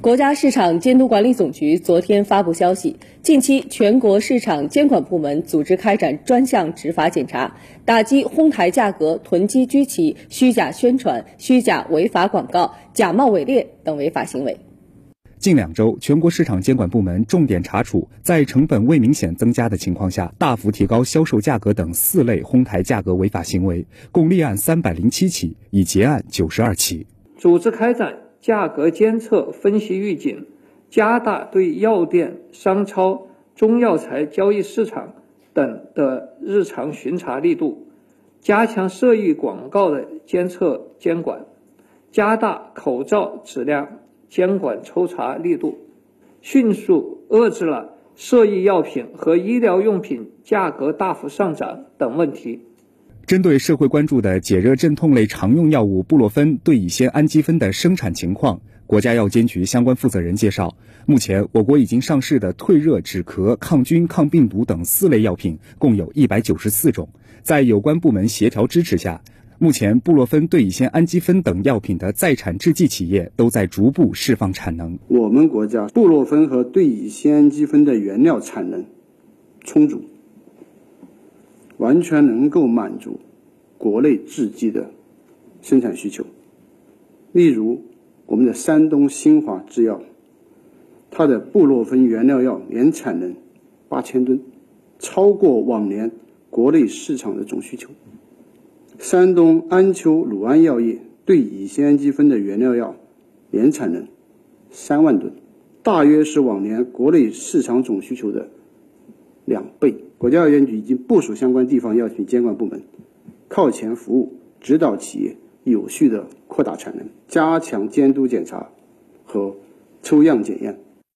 国家市场监督管理总局昨天发布消息，近期全国市场监管部门组织开展专项执法检查，打击哄抬价格、囤积居奇、虚假宣传、虚假违法广告、假冒伪劣等违法行为。近两周，全国市场监管部门重点查处在成本未明显增加的情况下大幅提高销售价格等四类哄抬价格违法行为，共立案三百零七起，已结案九十二起。组织开展价格监测、分析预警，加大对药店、商超、中药材交易市场等的日常巡查力度，加强涉疫广告的监测监管，加大口罩质量。监管抽查力度，迅速遏制了涉疫药品和医疗用品价格大幅上涨等问题。针对社会关注的解热镇痛类常用药物布洛芬对乙酰氨基酚的生产情况，国家药监局相关负责人介绍，目前我国已经上市的退热、止咳、抗菌、抗病毒等四类药品共有一百九十四种，在有关部门协调支持下。目前，布洛芬对乙酰氨基酚等药品的在产制剂企业都在逐步释放产能。我们国家布洛芬和对乙酰氨基酚的原料产能充足，完全能够满足国内制剂的生产需求。例如，我们的山东新华制药，它的布洛芬原料药年产能八千吨，超过往年国内市场的总需求。山东安丘鲁安药业对乙酰氨基酚的原料药年产能三万吨，大约是往年国内市场总需求的两倍。国家药监局已经部署相关地方药品监管部门靠前服务，指导企业有序的扩大产能，加强监督检查和抽样检验。